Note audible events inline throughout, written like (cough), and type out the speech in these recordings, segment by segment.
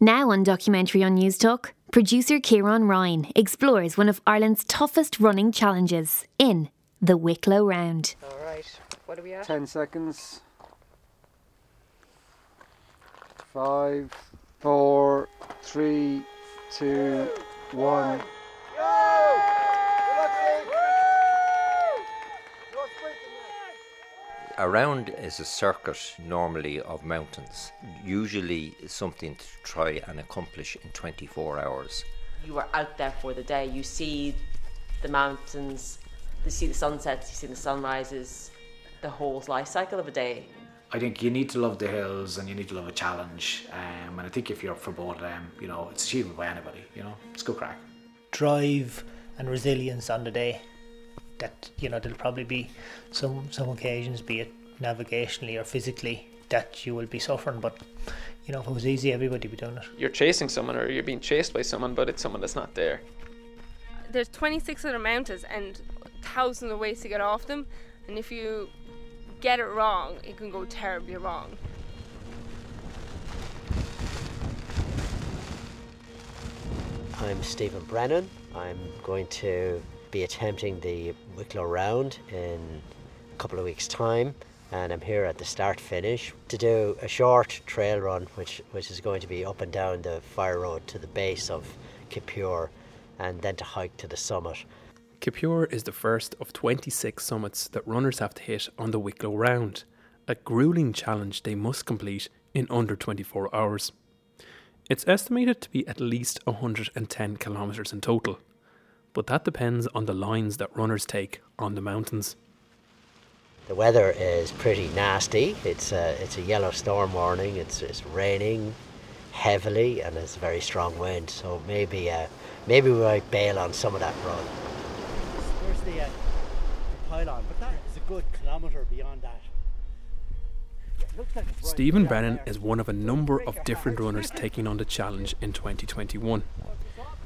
Now on documentary on Newstalk, producer Kieran Ryan explores one of Ireland's toughest running challenges in the Wicklow Round. All right, what are we at? 10 seconds. Five, four, three, two, one. A round is a circuit normally of mountains, usually something to try and accomplish in 24 hours. You are out there for the day. You see the mountains, you see the sunsets, you see the sunrises, the whole life cycle of a day. I think you need to love the hills and you need to love a challenge. Um, and I think if you're up for both of them, you know, it's achievable by anybody. You know, it's good crack. drive and resilience on the day. That you know there'll probably be some some occasions, be it navigationally or physically, that you will be suffering. But you know if it was easy, everybody would be doing it. You're chasing someone or you're being chased by someone, but it's someone that's not there. there's 26 other mountains and thousands of ways to get off them and if you get it wrong it can go terribly wrong I'm Stephen Brennan. I'm going to be attempting the Wicklow Round in a couple of weeks' time, and I'm here at the start finish to do a short trail run, which which is going to be up and down the fire road to the base of Kippure, and then to hike to the summit. Kippure is the first of 26 summits that runners have to hit on the Wicklow Round, a grueling challenge they must complete in under 24 hours. It's estimated to be at least 110 kilometres in total, but that depends on the lines that runners take on the mountains. The weather is pretty nasty. It's a it's a yellow storm warning. It's it's raining heavily and it's a very strong wind. So maybe uh, maybe we might bail on some of that run. Where's the, uh, the pylon? But that is a good kilometre beyond that. Stephen Brennan is one of a number of different runners taking on the challenge in 2021.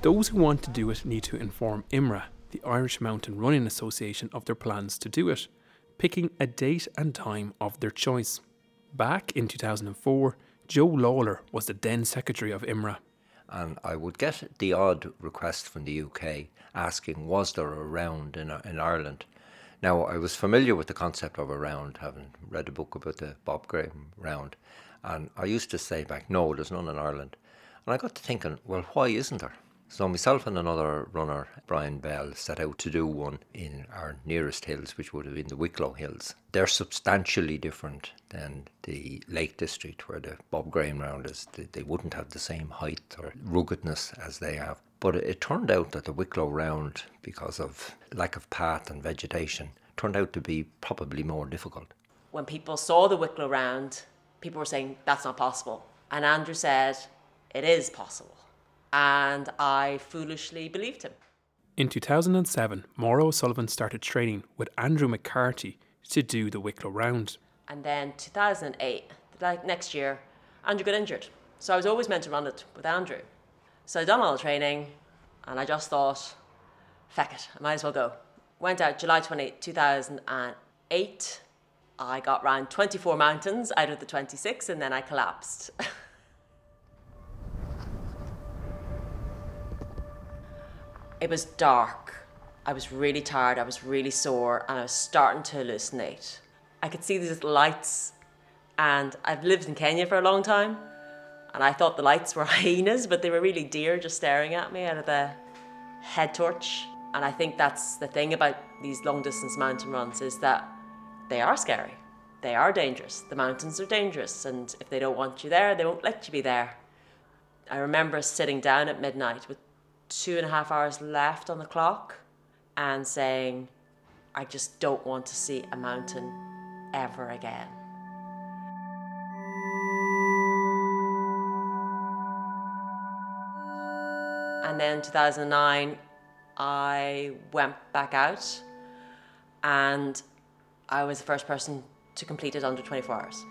Those who want to do it need to inform IMRA, the Irish Mountain Running Association, of their plans to do it, picking a date and time of their choice. Back in 2004, Joe Lawler was the then secretary of IMRA. And I would get the odd request from the UK asking, was there a round in, in Ireland? Now, I was familiar with the concept of a round, having read a book about the Bob Graham round. And I used to say back, no, there's none in Ireland. And I got to thinking, well, why isn't there? So myself and another runner, Brian Bell, set out to do one in our nearest hills, which would have been the Wicklow Hills. They're substantially different than the Lake District, where the Bob Graham round is. They- wouldn't have the same height or ruggedness as they have. But it turned out that the Wicklow round, because of lack of path and vegetation, turned out to be probably more difficult. When people saw the Wicklow Round, people were saying that's not possible. And Andrew said it is possible. And I foolishly believed him. In 2007, Maura O'Sullivan started training with Andrew McCarthy to do the Wicklow Round. And then 2008, like next year, Andrew got injured. So I was always meant to run it with Andrew. So I done all the training and I just thought, feck it, I might as well go. Went out July 28, 2008. I got round 24 mountains out of the 26 and then I collapsed. (laughs) it was dark. I was really tired, I was really sore, and I was starting to hallucinate. I could see these lights, and I've lived in Kenya for a long time, and I thought the lights were (laughs) hyenas, but they were really deer just staring at me out of the head torch. And I think that's the thing about these long distance mountain runs is that they are scary. They are dangerous. The mountains are dangerous, and if they don't want you there, they won't let you be there. I remember sitting down at midnight with two and a half hours left on the clock and saying, I just don't want to see a mountain ever again. And then 2009, I went back out and I was the first person to complete it under 24 hours.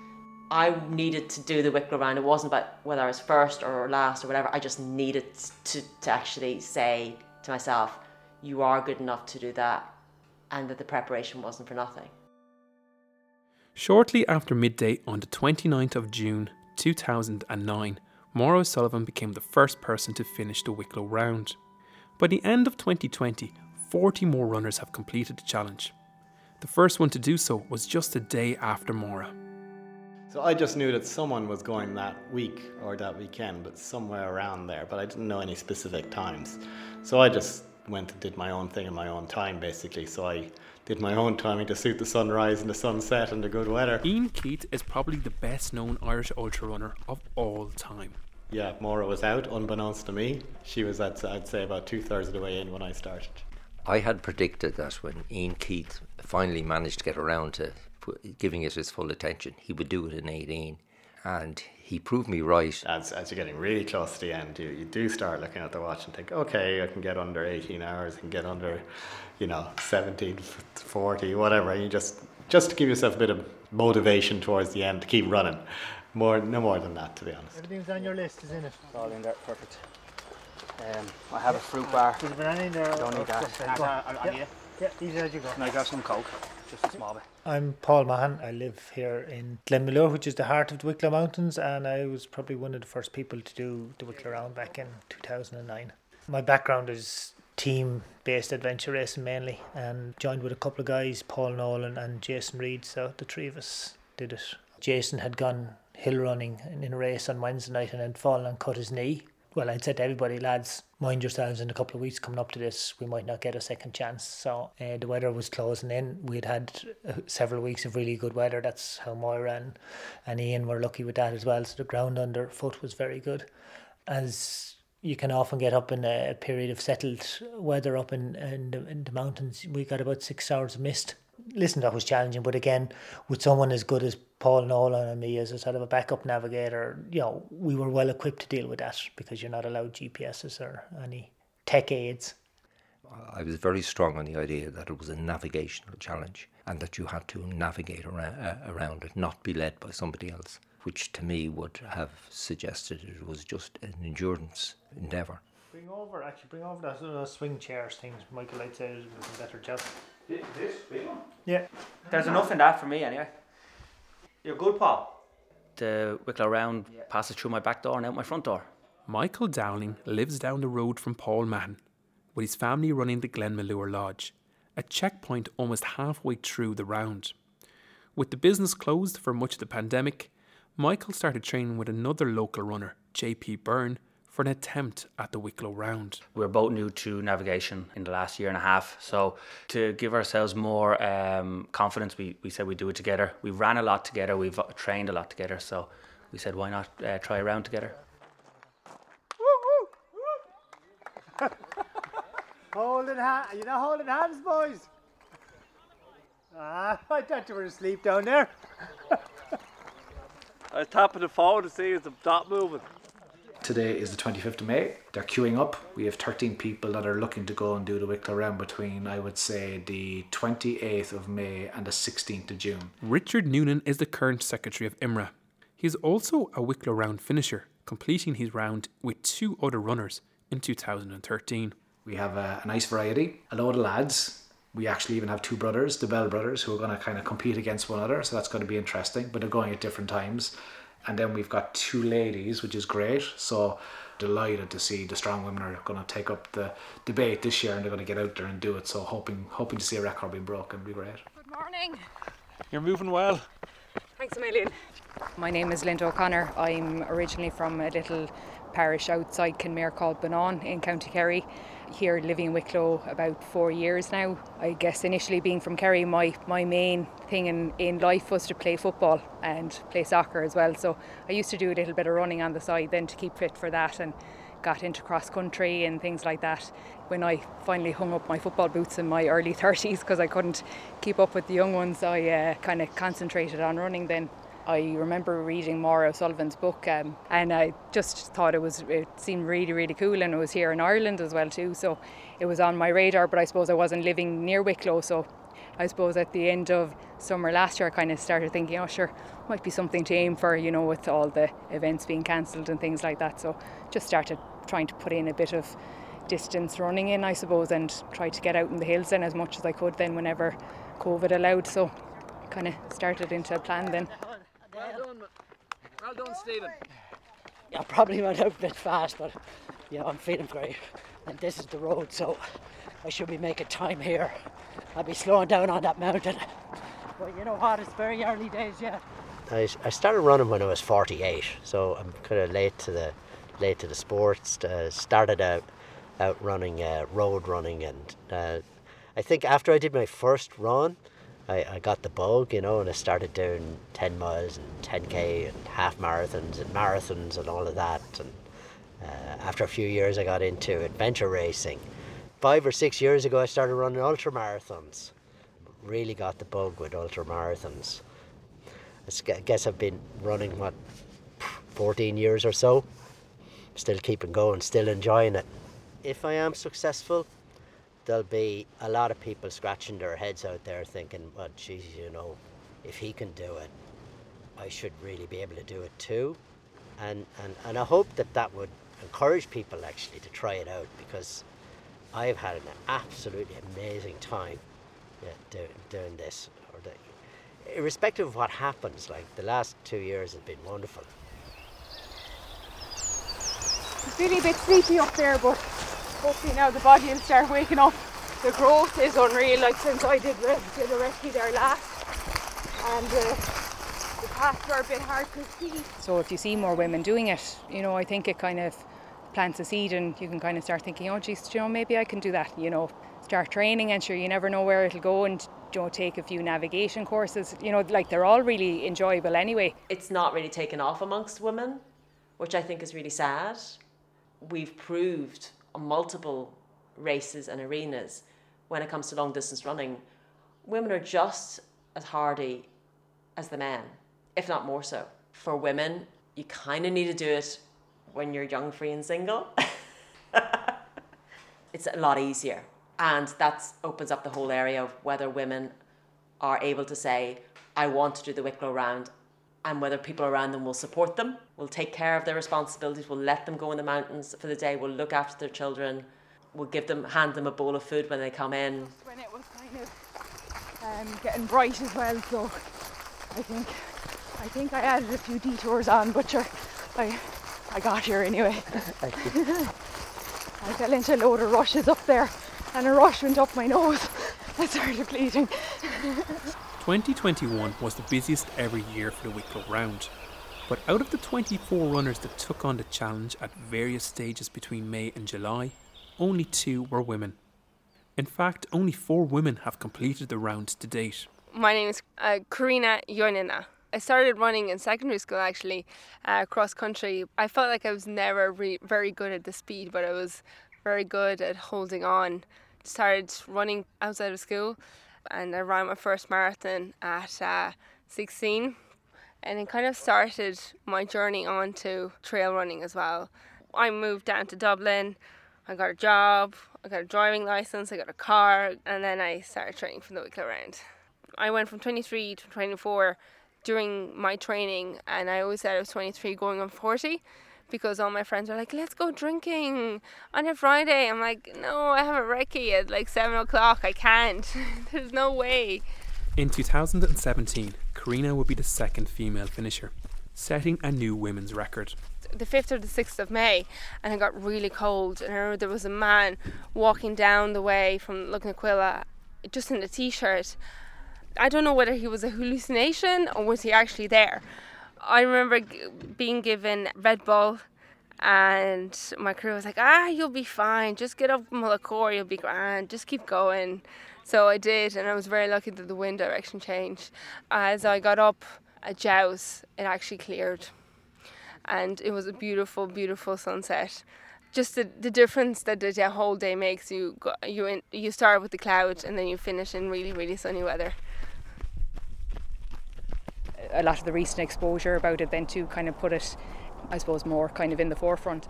I needed to do the Wicklow round. It wasn't about whether I was first or last or whatever. I just needed to, to actually say to myself, you are good enough to do that, and that the preparation wasn't for nothing. Shortly after midday on the 29th of June 2009, Maura O'Sullivan became the first person to finish the Wicklow round. By the end of 2020, 40 more runners have completed the challenge. The first one to do so was just a day after Maura. So I just knew that someone was going that week or that weekend, but somewhere around there, but I didn't know any specific times. So I just went and did my own thing in my own time, basically. So I did my own timing to suit the sunrise and the sunset and the good weather. Eoin Keith is probably the best known Irish ultra runner of all time. Yeah, Maura was out, unbeknownst to me. She was, at, I'd say, about two thirds of the way in when I started. I had predicted that when Eoin Keith finally managed to get around to giving it his full attention, he would do it in 18. And he proved me right. As, as you're getting really close to the end, you, you do start looking at the watch and think, okay, I can get under 18 hours and get under, you know, 17, 40, whatever. And you just, just to give yourself a bit of motivation towards the end to keep running. More, no more than that, to be honest. Everything's on your list, isn't it? It's all in there, perfect. Um, I have a fruit bar. There's a banana in there. Don't need that. Yeah, yeah, easy as you go. Can I grab some coke? Just a small bit. I'm Paul Mahan. I live here in Glenmalure, which is the heart of the Wicklow Mountains, and I was probably one of the first people to do the Wicklow Round back in 2009. My background is team based adventure racing mainly, and joined with a couple of guys, Paul Nolan and Jason Reed. So the three of us did it. Jason had gone hill running in a race on Wednesday night and had fallen and cut his knee. Well, I'd said to everybody, lads, mind yourselves in a couple of weeks coming up to this, we might not get a second chance. So uh, the weather was closing in. We'd had uh, several weeks of really good weather. That's how Maura and, and Eoin were lucky with that as well. So the ground underfoot was very good. As you can often get up in a period of settled weather up in, in, the, in the mountains, we got about six hours of mist listen, that was challenging. But again, with someone as good as Paul Nolan and me as a sort of a backup navigator, you know, we were well equipped to deal with that because you're not allowed GPSs or any tech aids. I was very strong on the idea that it was a navigational challenge and that you had to navigate around, uh, around it, not be led by somebody else, which to me would have suggested it was just an endurance endeavour. Bring over, actually, bring over those, those swing chairs things. Michael, I'd say, was better job. This big one? Yeah. There's enough in that for me anyway. You're good, Paul. The Wicklow Round passes through my back door and out my front door. Michael Dowling lives down the road from Paul Mahan, with his family running the Glenmalure Lodge, a checkpoint almost halfway through the round. With the business closed for much of the pandemic, Michael started training with another local runner, JP Byrne, for an attempt at the Wicklow Round. We're both new to navigation in the last year and a half, so to give ourselves more um, confidence, we, we said we'd do it together. We ran a lot together, we've trained a lot together, so we said why not uh, try a round together. (laughs) holding hands, you're not holding hands, boys. Ah, (laughs) I thought you were asleep down there. (laughs) I was tapping the phone to see if the dot moving. Today is the 25th of May. They're queuing up. We have 13 people that are looking to go and do the Wicklow Round between, I would say, the 28th of May and the 16th of June. Richard Noonan is the current secretary of IMRA. He is also a Wicklow Round finisher, completing his round with two other runners in 2013. We have a, a nice variety, a load of lads. We actually even have two brothers, the Bell brothers, who are going to kind of compete against one another. So that's going to be interesting, but they're going at different times. And then we've got two ladies, which is great. So delighted to see the strong women are going to take up the debate this year and they're going to get out there and do it. So hoping hoping to see a record being broken would be great. Good morning. You're moving well. Thanks a million. My name is Linda O'Connor. I'm originally from a little parish outside Kenmare called Bonane in County Kerry here living in Wicklow about four years now. I guess initially being from Kerry, my, my main thing in, in life was to play football and play soccer as well. So I used to do a little bit of running on the side then to keep fit for that and got into cross country and things like that. When I finally hung up my football boots in my early (laughs) 30s because I couldn't keep up with the young ones, I uh, kind of concentrated on running then. I remember reading Maura O'Sullivan's book, um, and I just thought it was it seemed really really cool, and it was here in Ireland as well too. So it was on my radar, but I suppose I wasn't living near Wicklow, so I suppose at the end of summer last year, I kind of started thinking, oh sure, might be something to aim for, you know, with all the events being cancelled and things like that. So just started trying to put in a bit of distance running in, I suppose, and try to get out in the hills then as much as I could then whenever COVID allowed. So kind of started into a plan then. Well done, Stephen. I probably went out a bit fast, but you know I'm feeling great, and this is the road, so I should be making time here. I'll be slowing down on that mountain. But you know what? It's very early days yet. I, I started running when I was 48, so I'm kind of late to the late to the sports. Uh, started out out running uh, road running, and uh, I think after I did my first run, I, I got the bug, you know, and I started doing 10 miles and 10k and half marathons and marathons and all of that. And uh, after a few years, I got into adventure racing. Five or six years ago, I started running ultra marathons. Really got the bug with ultra marathons. I guess I've been running, what, 14 years or so. Still keeping going, still enjoying it. If I am successful, there'll be a lot of people scratching their heads out there thinking, well, geez, you know, if he can do it, I should really be able to do it too. And, and, and I hope that that would encourage people actually to try it out because I've had an absolutely amazing time yeah, doing, doing this. Or the, irrespective of what happens, like the last two years have been wonderful. I'm feeling a bit sleepy up there, but hopefully now the body will start waking up. The growth is unreal, like since I did, did a rescue there last. And uh, the paths are a bit hard to see. So if you see more women doing it, you know, I think it kind of plants a seed and you can kind of start thinking, oh geez, you know, maybe I can do that, you know. Start training and sure you never know where it'll go and you know, take a few navigation courses. You know, like they're all really enjoyable anyway. It's not really taken off amongst women, which I think is really sad. We've proved multiple races and arenas when it comes to long distance running, women are just as hardy as the men, if not more so. For women, you kind of need to do it when you're young, free, and single. (laughs) it's a lot easier. And that opens up the whole area of whether women are able to say, I want to do the Wicklow round, and whether people around them will support them, will take care of their responsibilities, will let them go in the mountains for the day, will look after their children, will give them, hand them a bowl of food when they come in. When it was kind of um, getting bright as well, so I think I think I added a few detours on, but sure, I I got here anyway. (laughs) (laughs) I fell into a load of rushes up there, and a rush went up my nose. (laughs) I started bleeding. 2021 was the busiest ever year for the Wicklow Round. But out of the 24 runners that took on the challenge at various stages between May and July, only two were women. In fact, only four women have completed the round to date. My name is uh, Karina Yonina. I started running in secondary school actually, uh, cross country. I felt like I was never re- very good at the speed, but I was very good at holding on. Started running outside of school and I ran my first marathon at uh, 16 and it kind of started my journey on to trail running as well. I moved down to Dublin, I got a job, I got a driving license, I got a car, and then I started training for the Wicklow Round. I went from 23 to 24 during my training, and I always said I was 23 going on 40 because all my friends are like, let's go drinking on a Friday. I'm like, no, I have a recce at like 7 o'clock. I can't. (laughs) There's no way. In 2017, Karina would be the second female finisher, setting a new women's record. The 5th or the 6th of May, and it got really cold. And I remember there was a man walking down the way from Lugnaquilla just in a t shirt. I don't know whether he was a hallucination or was he actually there I remember g- being given Red Bull, and my crew was like, "Ah, you'll be fine. Just get up Mullacor, you'll be grand. Just keep going." So I did, and I was very lucky that the wind direction changed. As I got up at Djouce, it actually cleared, and it was a beautiful, beautiful sunset. Just the, the difference that the whole day makes you go, you in, you start with the clouds and then you finish in really really sunny weather a lot of the recent exposure about it then to kind of put it, I suppose, more kind of in the forefront.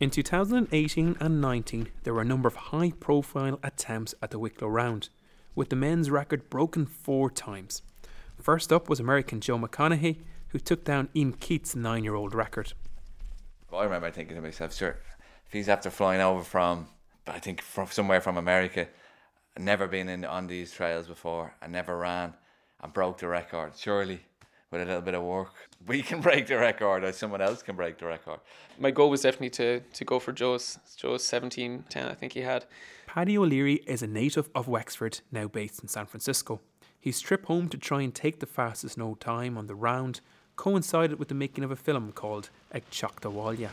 In 2018 and 19, there were a number of high profile attempts at the Wicklow Round, with the men's record broken four times. First up was American Joe McConaughey, who took down Eoin Keith's nine year old record. I remember thinking to myself, sure, if he's after flying over from, I think, from somewhere from America, never been in on these trails before, and never ran, and broke the record. Surely with a little bit of work, (laughs) we can break the record or someone else can break the record. My goal was definitely to, to go for Joe's Joe's seventeen ten. I think he had. Paddy O'Leary is a native of Wexford, now based in San Francisco. His trip home to try and take the fastest no time on the round coincided with the making of a film called Ag Walya.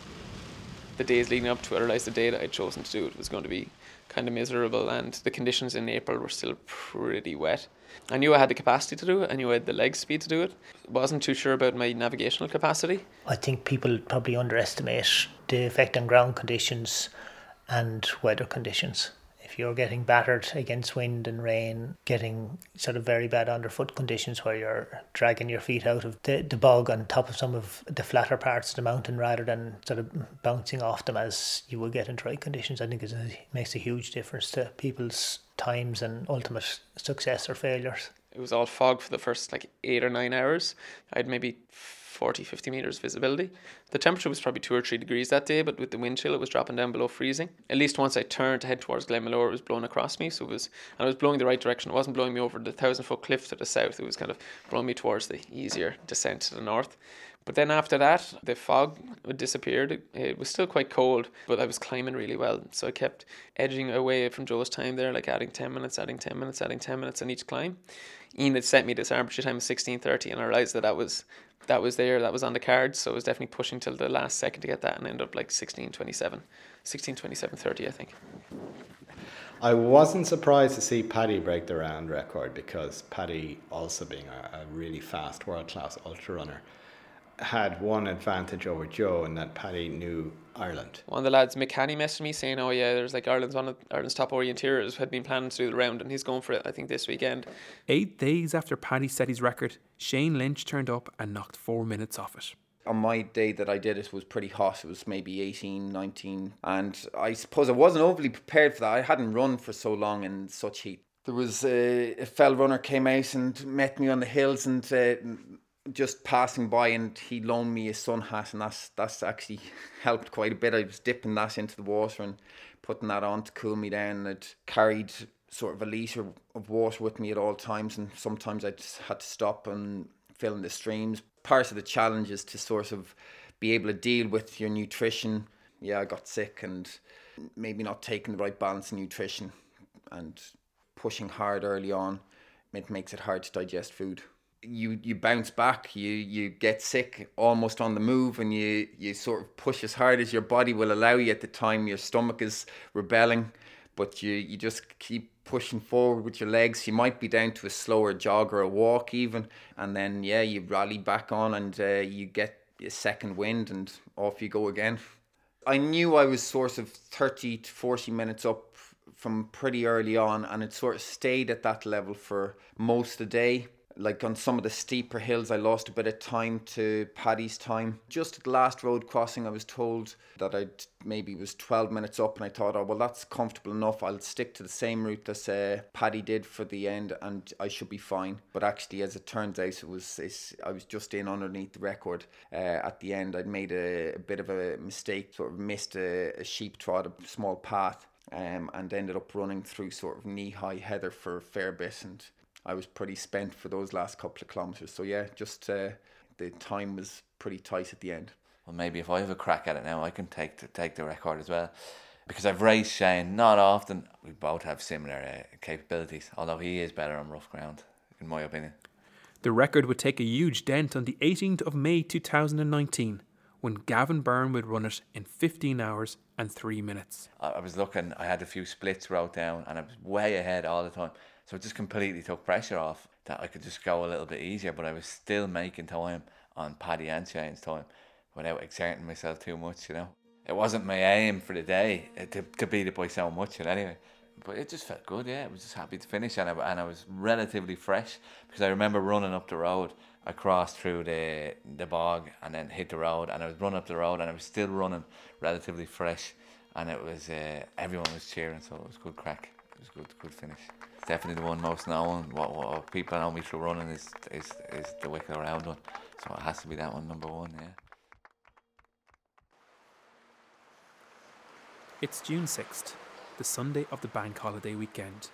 The days leading up to it, I realised the day that I'd chosen to do it was going to be kind of miserable, and the conditions in April were still pretty wet. I knew I had the capacity to do it, I knew I had the leg speed to do it. Wasn't too sure about my navigational capacity. I think people probably underestimate the effect on ground conditions and weather conditions if you're getting battered against wind and rain, getting sort of very bad underfoot conditions where you're dragging your feet out of the, the bog on top of some of the flatter parts of the mountain rather than sort of bouncing off them as you would get in dry conditions, I think it makes a huge difference to people's times and ultimate success or failures. It was all fog for the first like eight or nine hours. I had maybe 40, 50 meters visibility. The temperature was probably two or three degrees that day, but with the wind chill, it was dropping down below freezing. At least once I turned to head towards Glenmalure, it was blowing across me. So it was, and it was blowing the right direction. It wasn't blowing me over the thousand foot cliff to the south. It was kind of blowing me towards the easier descent to the north. But then after that, the fog disappeared. It was still quite cold, but I was climbing really well. So I kept edging away from Joe's time there, like adding 10 minutes, adding 10 minutes, adding 10 minutes on each climb. Eoin had sent me this arbitrary time of 16.30 and I realised that that was that was there, that was on the cards. So I was definitely pushing till the last second to get that and ended up like 16.27, 16.27.30 I think. I wasn't surprised to see Paddy break the round record because Paddy, also being a, a really fast world class ultra runner, had one advantage over Joe in that Paddy knew Ireland. One of the lads, McCanny, messaged me saying, "Oh yeah, there's like Ireland's one of Ireland's top orienteers had been planning to do the round, and he's going for it. I think this weekend." Eight days after Paddy set his record, Shane Lynch turned up and knocked four minutes off it. On my day that I did it was pretty hot. It was maybe 18, 19. And I suppose I wasn't overly prepared for that. I hadn't run for so long in such heat. There was a, a fell runner came out and met me on the hills and uh, just passing by and he loaned me his sun hat and that's that's actually helped quite a bit. I was dipping that into the water and putting that on to cool me down. I'd carried sort of a litre of water with me at all times and sometimes I just had to stop and fill in the streams. Part of the challenge is to sort of be able to deal with your nutrition. Yeah, I got sick and maybe not taking the right balance in nutrition and pushing hard early on. It makes it hard to digest food you you bounce back you you get sick almost on the move and you you sort of push as hard as your body will allow you at the time your stomach is rebelling. But you you just keep pushing forward with your legs. You might be down to a slower jog or a walk even and then yeah you rally back on and uh, you get a second wind and off you go again. I knew i was sort of 30 to 40 minutes up from pretty early on and it sort of stayed at that level for most of the day like on some of the steeper hills, I lost a bit of time to Paddy's time. Just at the last road crossing, I was told that I maybe was 12 minutes up, and I thought, oh, well, that's comfortable enough. I'll stick to the same route as uh, Paddy did for the end, and I should be fine. But actually, as it turns out, it was I was just in underneath the record uh, at the end. I'd made a, a, bit of a mistake, sort of missed a, a sheep trot, a small path. Um, and ended up running through sort of knee high heather for a fair bit and I was pretty spent for those last couple of kilometres. So yeah, just uh, the time was pretty tight at the end. Well, maybe if I have a crack at it now, I can take the, take the record as well. Because I've raced Shane not often. We both have similar uh, capabilities, although he is better on rough ground, in my opinion. The record would take a huge dent on the 18th of May 2019 when Gavin Byrne would run it in 15 hours and 3 minutes. I was looking, I had a few splits wrote down and I was way ahead all the time. So it just completely took pressure off that I could just go a little bit easier, but I was still making time on Paddy and Shane's time without exerting myself too much, you know. It wasn't my aim for the day uh, to, to beat it by so much, and anyway. But it just felt good, yeah. I was just happy to finish, and I, and I was relatively fresh because I remember running up the road. I crossed through the the bog and then hit the road, and I was running up the road, and I was still running relatively fresh, and it was uh, everyone was cheering, so it was good crack. It was good, good finish definitely the one most known. What, what people know me through running is is is the Wicklow Round one. So it has to be that one, number one. Yeah. It's June 6th, the Sunday of the bank holiday weekend.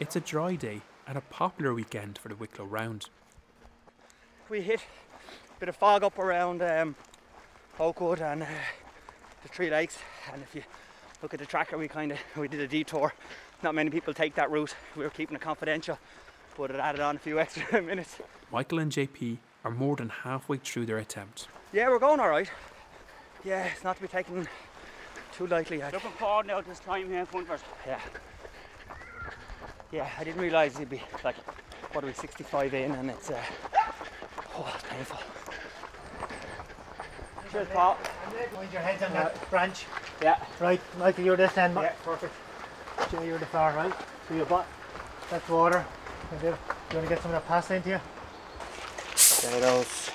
It's a dry day and a popular weekend for the Wicklow Round. We hit a bit of fog up around um, Oakwood and uh, the Three Lakes. And if you look at the tracker, we kind of we did a detour. Not many people take that route. We were keeping it confidential, but it added on a few (laughs) extra minutes. Michael and JP are more than halfway through their attempt. Yeah, we're going all right. Yeah, it's not to be taken too lightly. I- Looking forward now to this time here in front of us. Yeah. Yeah, I didn't realise it'd be like, what are we, 65 in, and it's, uh, oh, it's painful. Cheers, Paul. Mind your heads on that branch. Yeah. Right, Michael, you're this end. Yeah, perfect. Jay, you're the far right. So you're butt. That's water. And there- Do you want to get some of that pasta into you? Potatoes.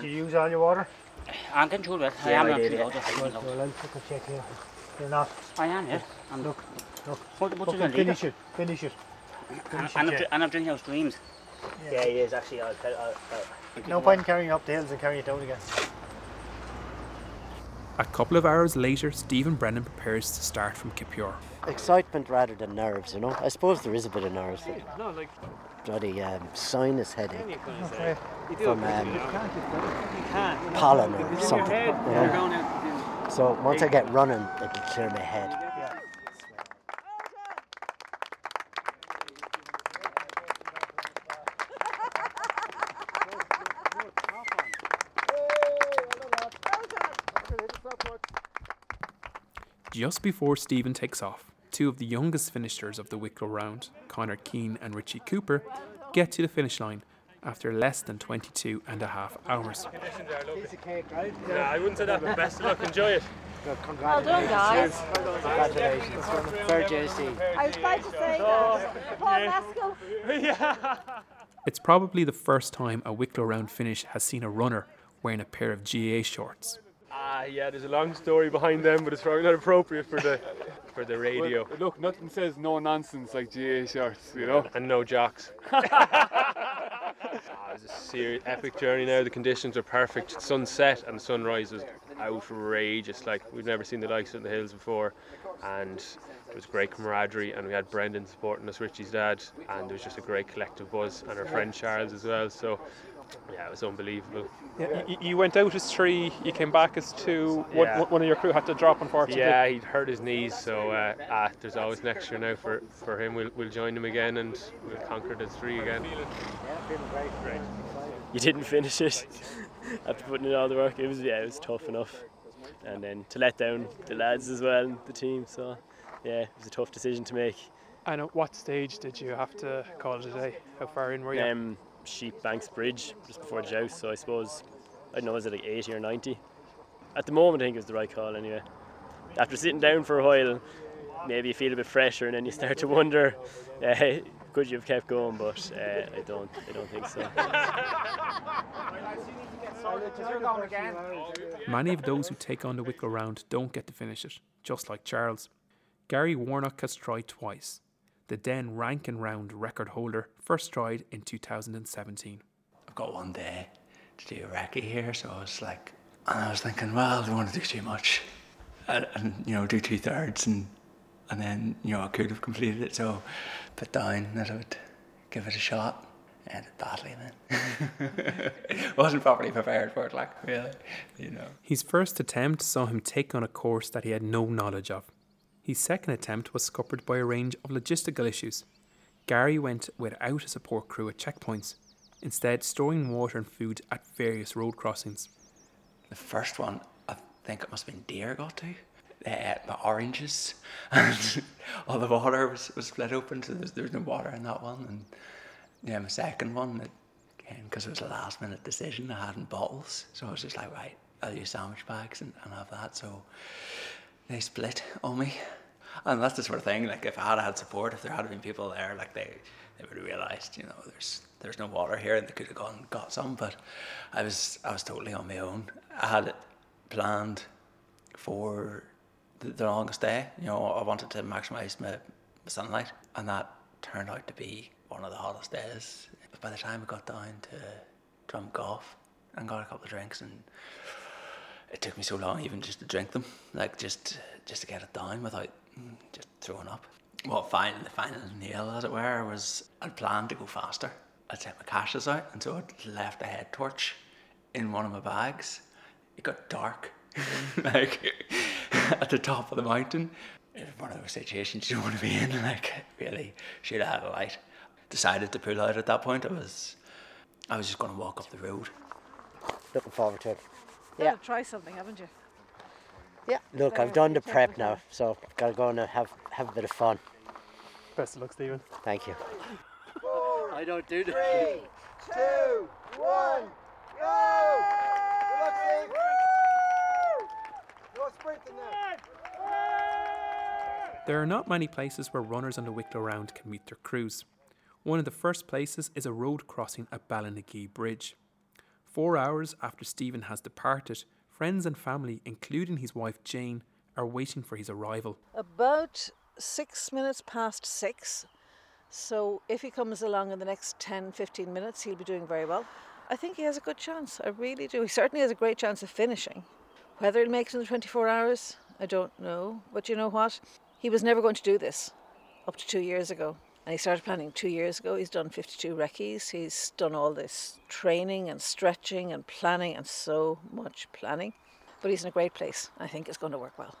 Do you use all your water? I'm getting through it. I am I not did, too yeah. Well, I'll take a check here. You're not. I am, yeah. I'm Look, look. What, what's Okay, going to finish it. Finish it. Finish And, it, I'm, Jay. and I'm drinking those dreams. Yeah, he is actually. I'll, I'll, I'll, No point in carrying it up the hills and carrying it down again. A couple of hours later, Stephen Brennan prepares to start from Kippure. Excitement rather than nerves, you know. I suppose there is a bit of nerves. Like, No, like bloody um, sinus headache Okay. From um, pollen or something. head, you know. going out to So once I get running, it'll clear my head. Just before Stephen takes off, two of the youngest finishers of the Wicklow round, Connor Keane and Richie Cooper, get to the finish line after less than 22 and a half hours. Piece of cake, right? Yeah, I wouldn't say that, but best of luck, enjoy it. Well done, guys. Congratulations. Fair dues to you. I was about to say that. Oh, Paul Haskell. yeah. It's probably the first time a Wicklow round finish has seen a runner wearing a pair of GA shorts. Ah, yeah, there's a long story behind them, but it's probably not appropriate for the for the radio. Well, look, nothing says no nonsense like GA shorts, you know. And no jocks. (laughs) Ah, it was a serious, epic journey now. The conditions are perfect. Sunset and sunrise was outrageous. Like, we've never seen the likes of the hills before. And it was great camaraderie. And we had Brendan supporting us, Richie's dad. And there was just a great collective buzz. And our friend Charles as well. So, yeah, it was unbelievable. Yeah, y- you went out as three, you came back as two. One, Yeah. one of your crew had to drop, unfortunately. Yeah, he'd hurt his knees, so uh, ah, there's always an extra now for, for him. We'll, we'll join him again and we'll conquer the three again. great. you didn't finish it (laughs) after putting in all the work. It was yeah, it was tough enough, and then to let down the lads as well, and the team. So yeah, it was a tough decision to make. And at what stage did you have to call it a day? How far in were you? Um, Sheep Banks Bridge just before Djouce. So I suppose I don't know was it like 80 or 90. At the moment, I think it was the right call anyway. After sitting down for a while, maybe you feel a bit fresher, and then you start to wonder, uh, (laughs) could you have kept going? But uh, I don't. I don't think so. Many of those who take on the Wicklow round don't get to finish it, just like Charles. Gary Warnock has tried twice. The then Rank and round record holder first tried in 2017. I've got one day to do a recce here, so I was like, and I was thinking, well, I don't want to do too much, and, and you know, do two thirds, and and then you know, I could have completed it. So, put down that I would give it a shot. Ended badly then. (laughs) Wasn't properly prepared for it, like really, you know. His first attempt saw him take on a course that he had no knowledge of. His second attempt was scuppered by a range of logistical issues. Gary went without a support crew at checkpoints, instead storing water and food at various road crossings. The first one, I think it must have been deer got to. Uh, my oranges (laughs) and all the water was, was split open, so there's, no water in that one. And yeah, my second one, again, because it was a last minute decision, I had in bottles, so I was just like, right, I'll use sandwich bags and, and have that. So they split on me. And that's the sort of thing, like if I had had support, if there had been people there, like they, they would have realised, you know, there's there's no water here and they could have gone and got some, but I was I was totally on my own. I had it planned for the, the longest day. You know, I wanted to maximise my, my sunlight and that turned out to be one of the hottest days. But by the time I got down to Drumgoff and got a couple of drinks and it took me so long even just to drink them, like just just to get it down without just throwing up. Well, final, the final nail, as it were, was I'd planned to go faster. I'd take my caches out, and so I'd left a head torch in one of my bags. It got dark, (laughs) like (laughs) at the top of the mountain. It was one of those situations you don't want to be in. Like really, should have had a light. Decided to pull out at that point. I was, I was just going to walk up the road. Looking forward to it. Yeah. Try something, haven't you? Yeah. Look, I've done the prep now, so I've gotta go and have have a bit of fun. Best of luck, Stephen. Thank you. I don't do this. Three, two, one, go! Good luck, Steve. No sprinting now. There are not many places where runners on the Wicklow Round can meet their crews. One of the first places is a road crossing at Ballinagee Bridge. Four hours after Stephen has departed, friends and family, including his wife Jane, are waiting for his arrival. About six minutes past six. So if he comes along in the next 10, 15 minutes, he'll be doing very well. I think he has a good chance. I really do. He certainly has a great chance of finishing. Whether he'll make it in the 24 hours, I don't know. But you know what? He was never going to do this up to two years ago. And he started planning two years ago. He's done 52 recce's. He's done all this training and stretching and planning and so much planning. But he's in a great place. I think it's going to work well.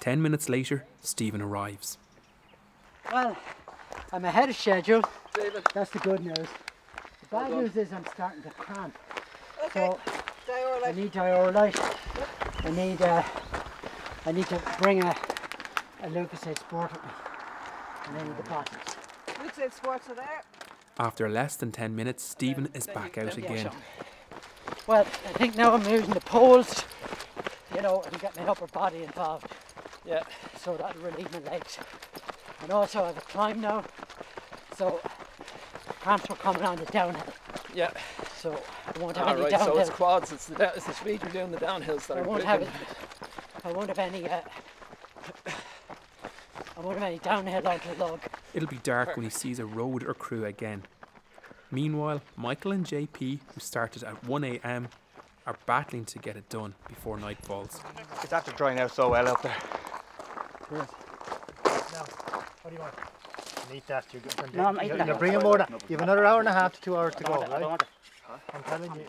Ten minutes later, Stephen arrives. Well, I'm ahead of schedule. David. That's the good news. The bad news is I'm starting to cramp. So I need Dioralyte. I need uh, I need to bring a a Lucozade Sport with me. And I need the bottles. Sports are there. After less than 10 minutes, Stephen is back out again. Well, I think now I'm using the poles. You know, and get my upper body involved. Yeah. So that'll relieve my legs. And also I have a climb now. So cramps were coming on the downhill. Yeah. So I won't have All any right, downhill. so it's quads, it's the, da- it's the speed you're doing the downhills that I are won't have it. I won't have any. Uh, I won't downhill onto the log. It'll be dark when he sees a road or crew again. Meanwhile, Michael and JP, who started at 1am, are battling to get it done before night falls. It's after drying out so well up there. Now, what do you want? You eat that. You're, good. No, I'm you're, eating you're bringing more. Than, you have another hour and a half to two hours to I go, don't want it, I don't right? want it. I'm telling you.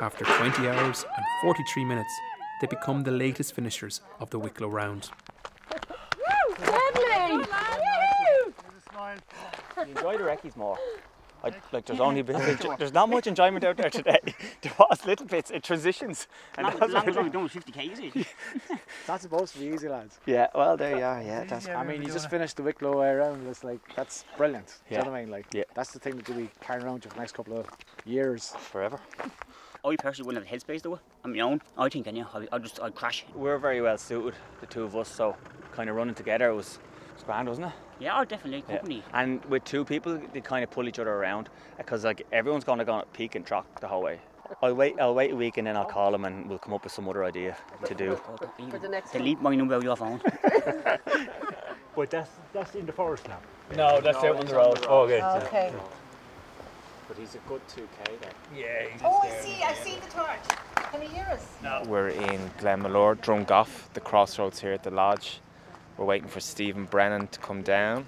After 20 hours and 43 minutes, they become the latest finishers of the Wicklow Round. Lovely! You enjoy the recce's more. I, like there's only been, (laughs) there's not much enjoyment out there today. (laughs) There was little bits, it transitions. And Long- that's long as really- only doing 50 k's each. (laughs) That's supposed to be easy, lads. Yeah, well there you are. Yeah, That's, that's. I mean, you just finished the Wicklow way around. It's like that's brilliant. Do you know Yeah. what I mean? Like, Yeah. that's the thing that you'll be carrying around you for the next couple of years. Forever. I personally wouldn't have the headspace to it on my own. I think, and yeah, I'd, I'd just I'd crash. We're very well suited, the two of us. So kind of running together was, was grand, wasn't it? Yeah, I'd definitely Yeah. company. And with two people, they kind of pull each other around because like everyone's going to go at peak and trock the whole way. I'll wait. I'll wait a week and then I'll call them and we'll come up with some other idea to do. Oh, For the next Delete my number out of your phone. (laughs) But that's that's in the forest now. No, that's out on the road. Oh, okay. Oh, okay. But he's a good 2k there. Yeah. Oh, I see. I see the torch. Can you hear us? No. We're in Glenmalure, Drumgoff, the crossroads here at the lodge. We're waiting for Stephen Brennan to come down.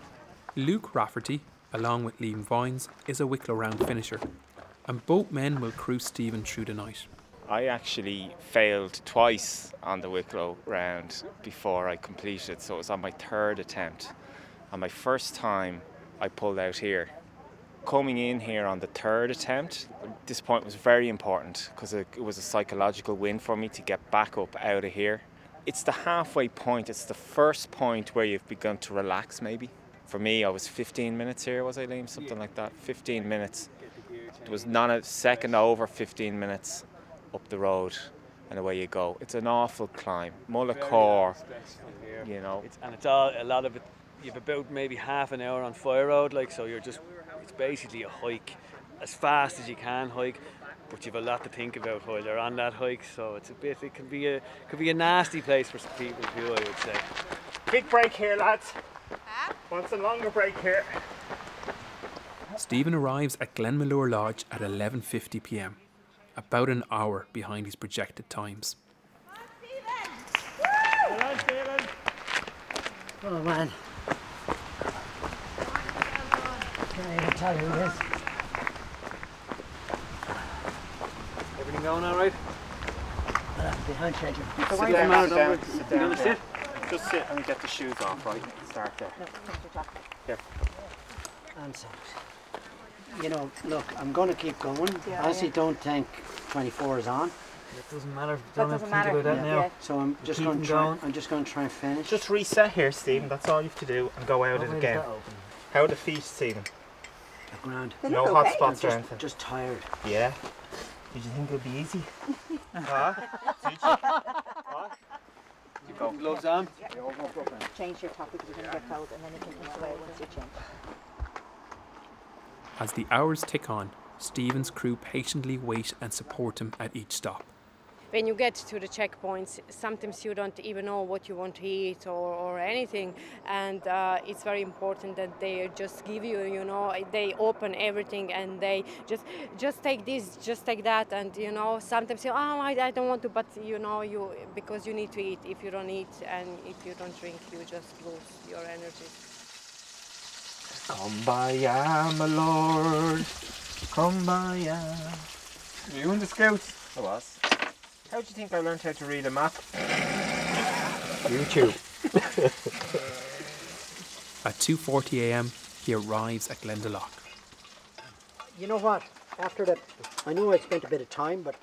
Luke Rafferty, along with Liam Vines, is a Wicklow Round finisher, and both men will cruise Stephen through the night. I actually failed twice on the Wicklow round before I completed, so it was on my third attempt. On my first time, I pulled out here. Coming in here on the third attempt, this point was very important because it, it was a psychological win for me to get back up out of here. It's the halfway point, it's the first point where you've begun to relax, maybe. For me, I was 15 minutes here, was I, Liam? Something like that. 15 minutes. It was not a second over 15 minutes up the road and away you go. It's an awful climb. Mullacor, you know. It's, and it's all a lot of it. You've about maybe half an hour on fire road, like so. You're just it's basically a hike, as fast as you can hike, but you've a lot to think about while you're on that hike. So it's a bit. It can be a could be a nasty place for some people too. I would say. Big break here, lads. Want a longer break here? Stephen arrives at Glenmalure Lodge at 11:50 p.m., about an hour behind his projected times. On, Oh man. Can't even tell who it is. Everything going all right? Behind schedule. So why the man over- sit you down gonna there. sit? Just sit and get the shoes off, right? Start there. Here. And so, you know, look, I'm going to keep going. Yeah, I honestly yeah. don't think 24 is on. It doesn't matter. That Don't have to doesn't think about matter. that Yeah. now. So I'm just going to try. going. I'm just going to try and finish. Just reset here, Stephen. That's all you have to do, and go out What it way is again. How are the feet, Stephen? Ground. No hot spots I'm or anything. just tired. Yeah. Did you think it would be easy? huh? Did You got gloves on? Change your top because you're going to get cold and then you can eat away once you change. As the hours tick on, Stephen's crew patiently wait and support him at each stop. When you get to the checkpoints, sometimes you don't even know what you want to eat or, or anything, and uh, it's very important that they just give you, you know, they open everything and they just just take this, just take that, and you know, sometimes you, oh, I, I don't want to, but you know, you because you need to eat. If you don't eat and if you don't drink, you just lose your energy. Come by, ya, my lord. Come by, ya. Were you in the scouts? I was. How do you think I learned how to read a map? YouTube. (laughs) At 2:40 a.m., he arrives at Glendalough. You know what? After that, I knew I'd spent a bit of time, but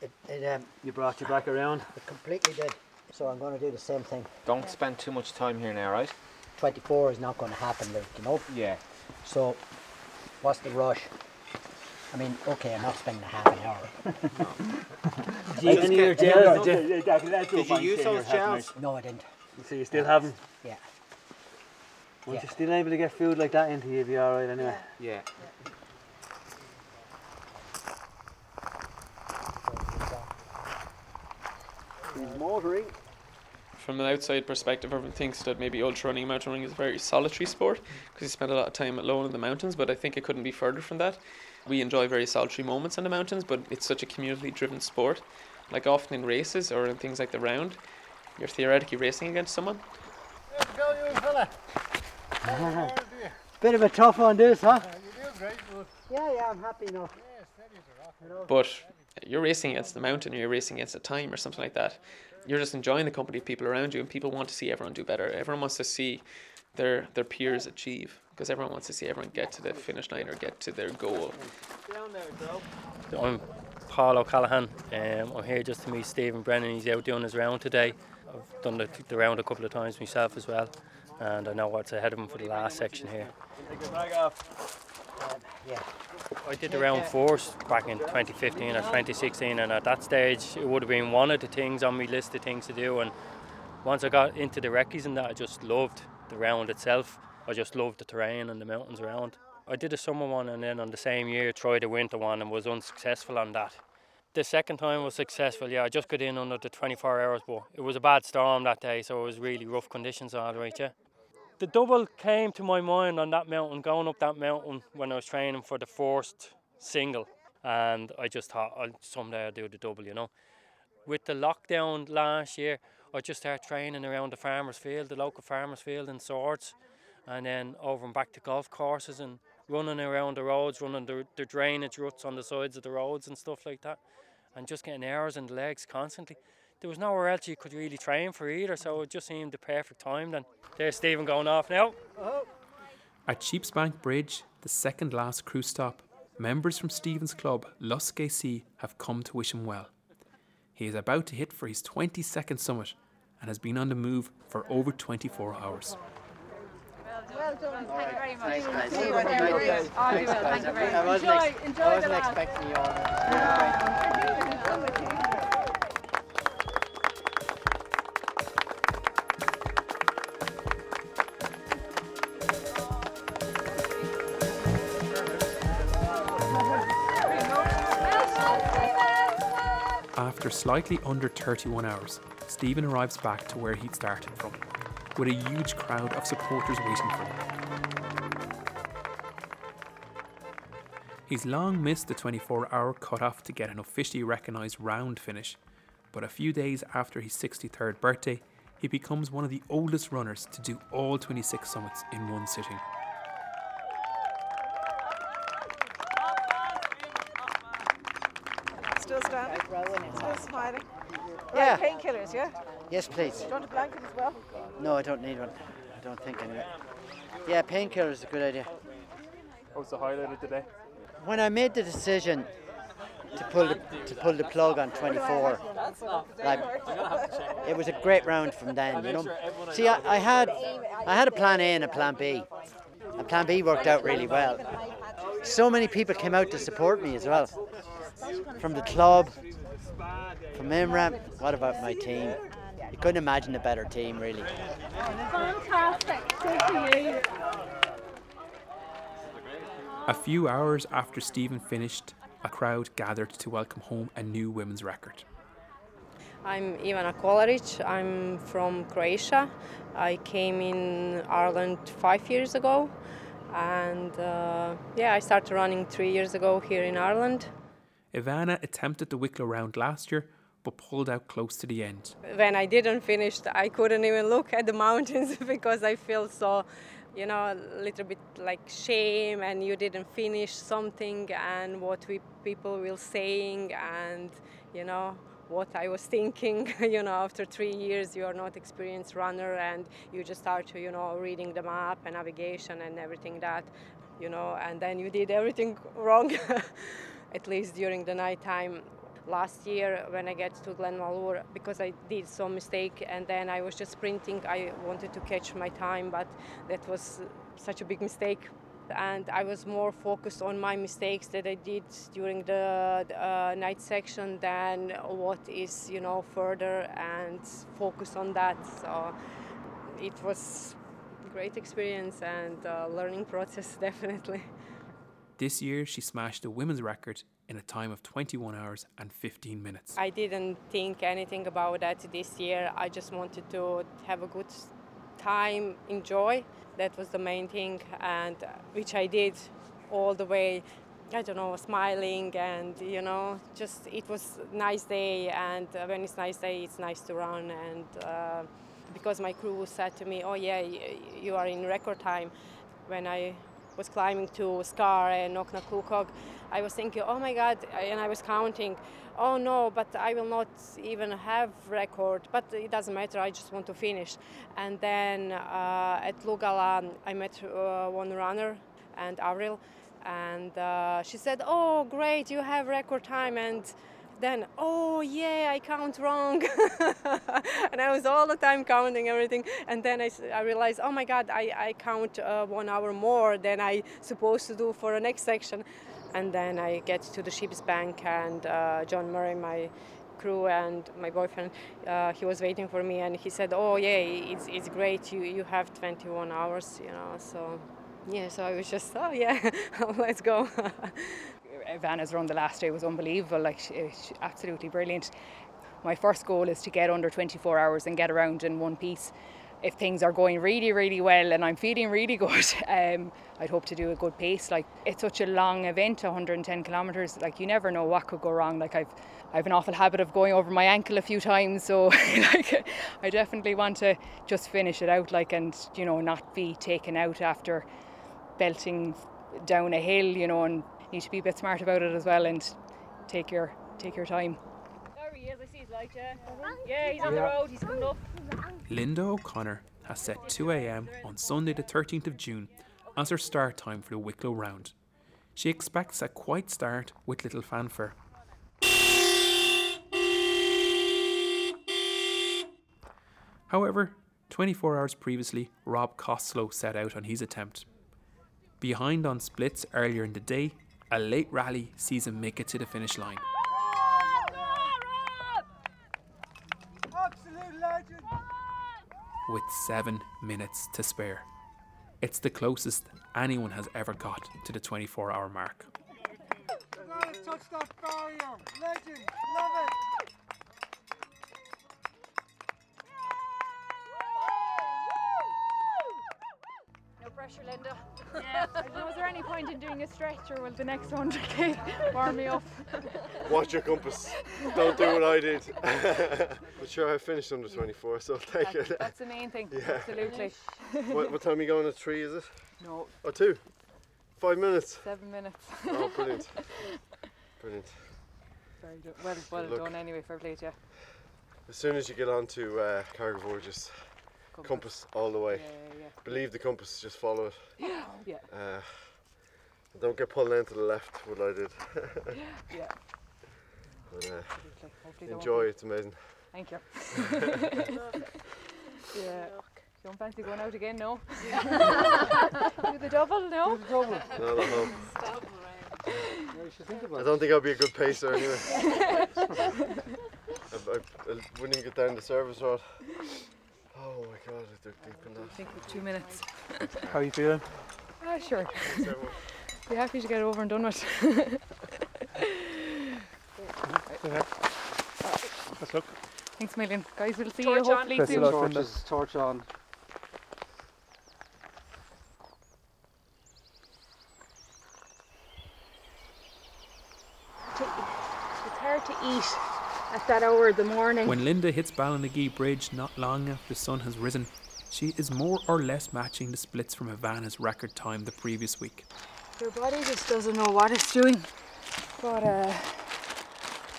it, it um, You brought you back around. it completely did. So I'm going to do the same thing. Don't spend too much time here now, right? 24 is not going to happen, Luke, you know? Yeah. So, what's the rush? I mean, okay, I'm not spending a half an hour. (laughs) Did you use any of your gels? Did you- Did you use those gels? No, I didn't. So you still haven't? Yeah. Once Yeah. you're still able to get food like that into you, you'll be alright anyway. Yeah. He's motoring. From an outside perspective, everyone thinks that maybe ultra running and mountain running is a very solitary sport mm. because you spend a lot of time alone in the mountains, but I think it couldn't be further from that. We enjoy very solitary moments in the mountains, but it's such a community driven sport. Like often in races or in things like the round, you're theoretically racing against someone, (laughs) Bit of a tough one, this, huh? Yeah, yeah, I'm happy now. but you're racing against the mountain or you're racing against the time or something like that. You're just enjoying the company of people around you, and people want to see everyone do better. Everyone wants to see their their peers achieve because everyone wants to see everyone get to the finish line or get to their goal. I'm Paul O'Callaghan. Um, I'm here just to meet Stephen Brennan. He's out doing his round today. I've done the, the round a couple of times myself as well, and I know what's ahead of him for the last section here. Take your bag off. yeah. I did the round first back in 2015 or 2016, and at that stage it would have been one of the things on my list of things to do. And once I got into the recce's and that, I just loved the round itself. I just loved the terrain and the mountains around. I did a summer one, and then on the same year tried a winter one and was unsuccessful on that. The second time was successful. Yeah, I just got in under the 24 hours, but it was a bad storm that day, so it was really rough conditions all right. Yeah. The double came to my mind on that mountain, going up that mountain when I was training for the first single, and I just thought I'll someday I'll do the double, you know. With the lockdown last year, I just started training around the farmers' field, the local farmers' field in Swords, and then over and back to golf courses and running around the roads, running the, the drainage ruts on the sides of the roads and stuff like that, and just getting hours in the legs constantly. There was nowhere else you could really train for either, so it just seemed the perfect time then. There's Stephen going off now. At Sheepsbank Bridge, the second last crew stop, members from Stephen's club, Lusk AC, have come to wish him well. He is about to hit for his 22nd summit and has been on the move for over 24 hours. Well done. Thank you very much. Thanks, guys. See you there. Thanks. All Thanks, well. guys. Thank you very I wasn't Enjoy, ex- enjoy I the wasn't last. expecting you all. After slightly under 31 hours, Stephen arrives back to where he'd started from, with a huge crowd of supporters waiting for him. He's long missed the 24 hour cut-off to get an officially recognised round finish, but a few days after his 63rd birthday, he becomes one of the oldest runners to do all 26 summits in one sitting. Still standing? Still smiling? Yeah. Right, painkillers, yeah? Yes, please. Do you want a blanket as well? No, I don't need one. I don't think anyway. Yeah, painkillers is a good idea. What's the highlight of today? When I made the decision to pull the, to pull the plug on 24, like it was a great round from then. You know. See, I, I had I had a plan A and a plan B. And plan B worked out really well. So many people came out to support me as well. From the club, from IMRA, what about my team? You couldn't imagine a better team, really. Fantastic. Good for you. A few hours after Stephen finished, a crowd gathered to welcome home a new women's record. I'm Ivana Kolaric. I'm from Croatia. I came in Ireland five years ago, and uh, yeah, I started running three years ago here in Ireland. Ivana attempted the Wicklow round last year, but pulled out close to the end. When I didn't finish, I couldn't even look at the (laughs) mountains (laughs) because I feel so, you know, a little bit like shame, and you didn't finish something, and what we people will saying, and you know what I was thinking. (laughs) you know, after three years, you are not experienced runner, and you just start to, you know, reading the map and navigation and everything that, you know, and then you did everything wrong, at least during the night time. Last year, when I get to Glenmalure, because I did some mistake, and then I was just sprinting. I wanted to catch my time, but that was such a big mistake and I was more focused on my mistakes that I did during the, uh, night section than what is you know further and focus on that. So it was great experience and uh, learning process (laughs) definitely. This year, she smashed the women's record in a time of 21 hours and 15 minutes. I didn't think anything about that this year. I just wanted to have a good time, enjoy. That was the main thing, and uh, which I did all the way. I don't know, smiling and you know, just it was nice day. And uh, when it's nice day, it's nice to run. And uh, because my crew said to me, "Oh yeah, you are in record time," when I was climbing to Scarr and Knocknacloghoge, I was thinking, "Oh my God!" and I was counting oh no, but I will not even have record. But it doesn't matter. I just want to finish. And then uh, at Luggala, I met uh, one runner and Avril, and uh, she said, "Oh, great, you have record time." And then, oh yeah, I count wrong, (laughs) and I was all the time counting everything. And then I, I realized, oh my God, I, I count uh, one hour more than I supposed to do for the next section and then I get to the ship's bank and uh, John Murray, my crew and my boyfriend, uh, he was waiting for me and he said, "Oh yeah, it's, it's great. You you have 21 hours, you know." So yeah, so I was just, "Oh yeah, (laughs) let's go." (laughs) Vanna's run the last day was unbelievable. Like she, she, absolutely brilliant. My first goal is to get under 24 hours and get around in one piece if things are going really, really well and I'm feeling really good, (laughs) um, I'd hope to do a good pace. Like it's such a long event, 110 kilometres. Like you never know what could go wrong. Like I've I've an awful habit of going over my ankle a few times, so (laughs) like I definitely want to just finish it out, like and you know not be taken out after belting down a hill, you know, and need to be a bit smart about it as well and take your take your time. There he is. I see his light. Yeah, yeah, he's on the road. He's coming up. Linda O'Connor has set 2am on Sunday, the 13th of June, as her start time for the Wicklow round. She expects a quiet start with little fanfare. However, 24 hours previously, Rob Costello set out on his attempt. Behind on splits earlier in the day, a late rally sees him make it to the finish line. With seven minutes to spare. It's the closest anyone has ever got to the 24 hour mark. Touch that barrier. Legend. Love it. Linda. Yeah. I don't know, is there any point in doing a stretch or will the next 100k warm me up? Watch your compass. Don't do what I did. (laughs) but sure, I finished under 24, so I'll take That's, it. that's the main thing. Yeah. Absolutely. what, what time are you going at three? Is it? No. Or two? Five minutes. Seven minutes. Oh, brilliant. (laughs) Brilliant. Very do- well, well Good done anyway, fair play to you. As soon as you get onto uh, Carrigvore, just compass. all the way. Yeah, yeah, yeah. Believe the compass, just follow it. (gasps) Yeah. Yeah. Uh, don't get pulled down to the left, what I did. (laughs) Yeah. But, uh, Hopefully enjoy, it's amazing. Thank you. (laughs) yeah. Don't fancy going out again, no? (laughs) Do the double, no? No, no, no. I don't think I'll be a good pacer anyway. I, I, I wouldn't even get down the service road. Oh my god, I took deep in I think with two minutes. (laughs) How are you feeling? Ah, sure. (laughs) Be happy to get it over and done with. Let's look. Thanks a million. Guys, we'll see Torch you on. hopefully Best of soon. Torches, torch on. It's hard to eat at that hour of the morning. When Linda hits Ballinagee Bridge not long after the sun has risen, she is more or less matching the splits from Ivana's record time the previous week. Your body just doesn't know what it's doing. But uh,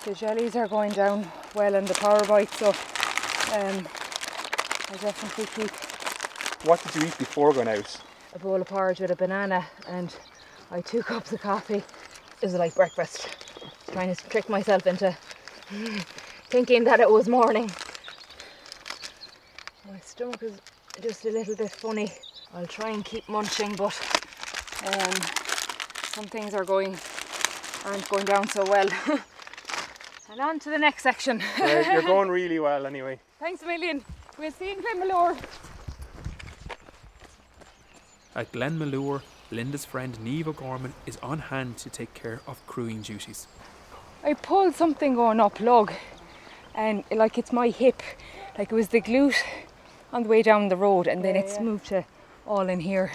the jellies are going down well in the power bite, so um, I definitely keep What did you eat before going out? a bowl of porridge with a banana and I two cups of coffee. It was like breakfast. Trying to trick myself into (laughs) thinking that it was morning. My stomach is just a little bit funny. I'll try and keep munching, but um, some things are going aren't going down so well. (laughs) and on to the next section. (laughs) Yeah, you're going really well anyway. Thanks a million. We'll see you in Glenmalure. At Glenmalure, Linda's friend Neve O'Gorman is on hand to take care of crewing duties. I pulled something going up log and like it's my hip. Like it was the glute on the way down the road and then it's moved to all in here.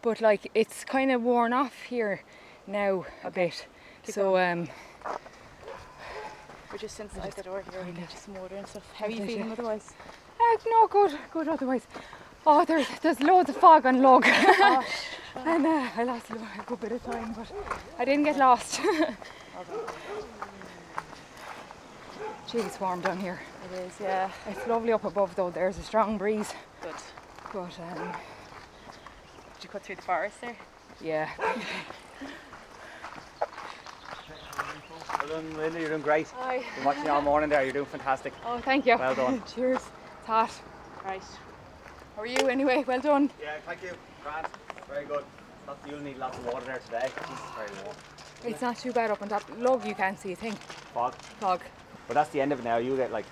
But like it's kind of worn off here now a bit. So um We're just inside the door here. We need some water and stuff. How are you feeling otherwise? uh, no good good otherwise. Oh there's there's loads of fog on lug (laughs) and uh, I lost a a good bit of time but I didn't get lost (laughs) Gee, it's warm down here. It is, yeah. It's lovely up above though. There's a strong breeze. Good. But um, Did you cut through the forest there? yeah. Well done, Linda, you're doing great. Hi. Been watching you all morning there, you're doing fantastic. Oh, thank you. Well done. (laughs) Cheers. It's hot. Right. How are you anyway? Well done. Yeah, thank you. Grant, very good. Not, you'll need lots of water there today. Jesus, very warm. It's not too bad up on top. Lug, you can't see a thing. Fog. Fog. But that's the end of it now. You get like,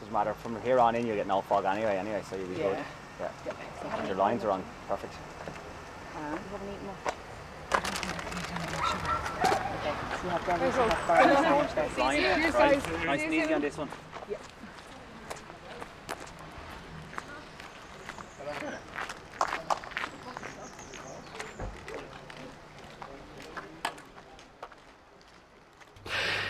doesn't matter. From here on in, you get no fog anyway. Anyway, so you'll be good. Yeah. Yeah. And your lines are on. Perfect. Um, you haven't eaten much. Okay. So you have gravity, Thanks, you Rose. have bar Good sandwich luck. there. See you soon. Cheers, Right. guys. Nice See and you easy soon. on this one. Yeah.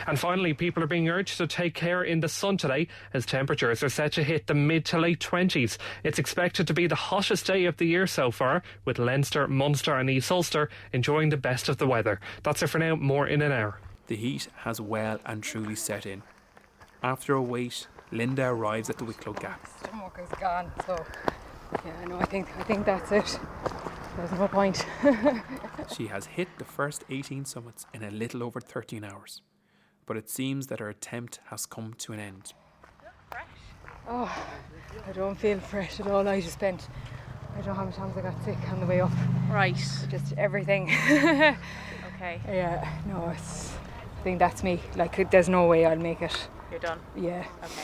And finally, people are being urged to take care in the sun today as temperatures are set to hit the mid to late 20s. It's expected to be the hottest day of the year so far, with Leinster, Munster, and East Ulster enjoying the best of the weather. That's it for now, more in an hour. The heat has well and truly set in. After a wait, Linda arrives at the Wicklow Gap. Stomach is gone. So yeah, no, I think I think that's it. There's no point. (laughs) She has hit the first 18 summits in a little over 13 hours, but it seems that her attempt has come to an end. oh, I don't feel fresh at all. I just spent. I don't know how many times I got sick on the way up. Right. Just everything. (laughs) Okay. Yeah, no, it's. I think that's me. Like, there's no way I'll make it. You're done. Yeah. Okay.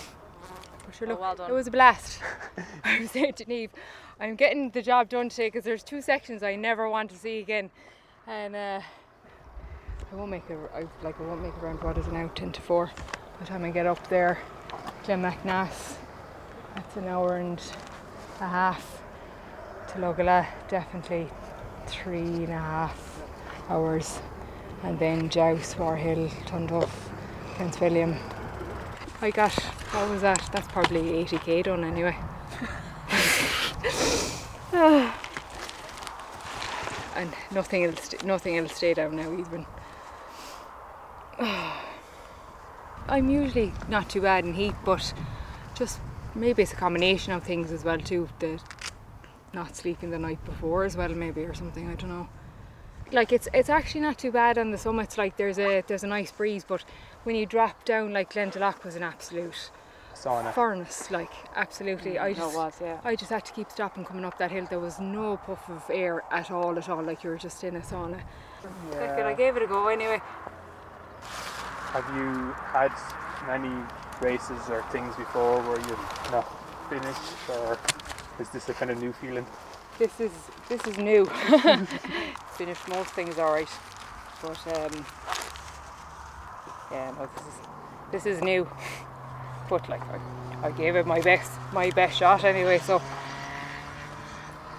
But sure, Well, look, well done. it was a blast. (laughs) I was saying to Neve, I'm getting the job done today because there's two sections I never want to see again, and uh, I won't make it. I, like I won't make around what is it now, ten to four. By the time I get up there, Glenmacnass, that's an hour and a half to Luggala. Definitely three and a half hours, and then Djouce, War Hill, Tonduff, Prince William. I got what was that? That's probably 80k done anyway. (laughs) (sighs) and nothing else, nothing else stay down now even. (sighs) I'm usually not too bad in heat, but just maybe it's a combination of things as well too. The not sleeping the night before as well, maybe or something. I don't know. Like it's it's actually not too bad on the summits. Like there's a there's a nice breeze, but when you drop down, like Glendalough was an absolute Sauna. furnace. Like absolutely, I Mm, it just was, yeah. I just had to keep stopping coming up that hill. There was no puff of air at all, at all. Like you were just in a sauna. It, I gave it a go anyway. Have you had many races or things before where you've not finished, or is this a kind of new feeling? This is this is new. (laughs) Finished most things alright, but um, yeah, no, this is this is new. (laughs) But like I, I gave it my best my best shot anyway, so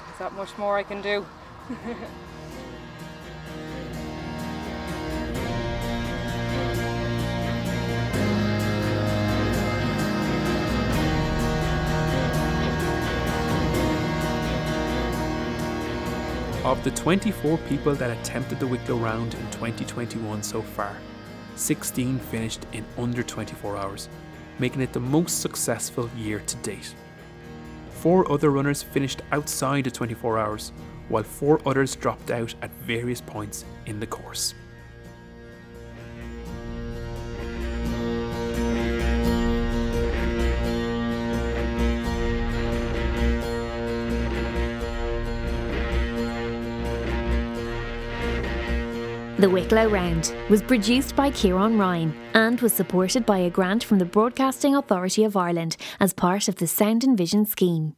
there's not much more I can do. (laughs) Of the 24 people that attempted the Wicklow round in 2021 so far, 16 finished in under 24 hours, making it the most successful year to date. Four other runners finished outside of 24 hours, while four others dropped out at various points in the course. The Wicklow Round was produced by Kieran Ryan and was supported by a grant from the Broadcasting Authority of Ireland as part of the Sound and Vision scheme.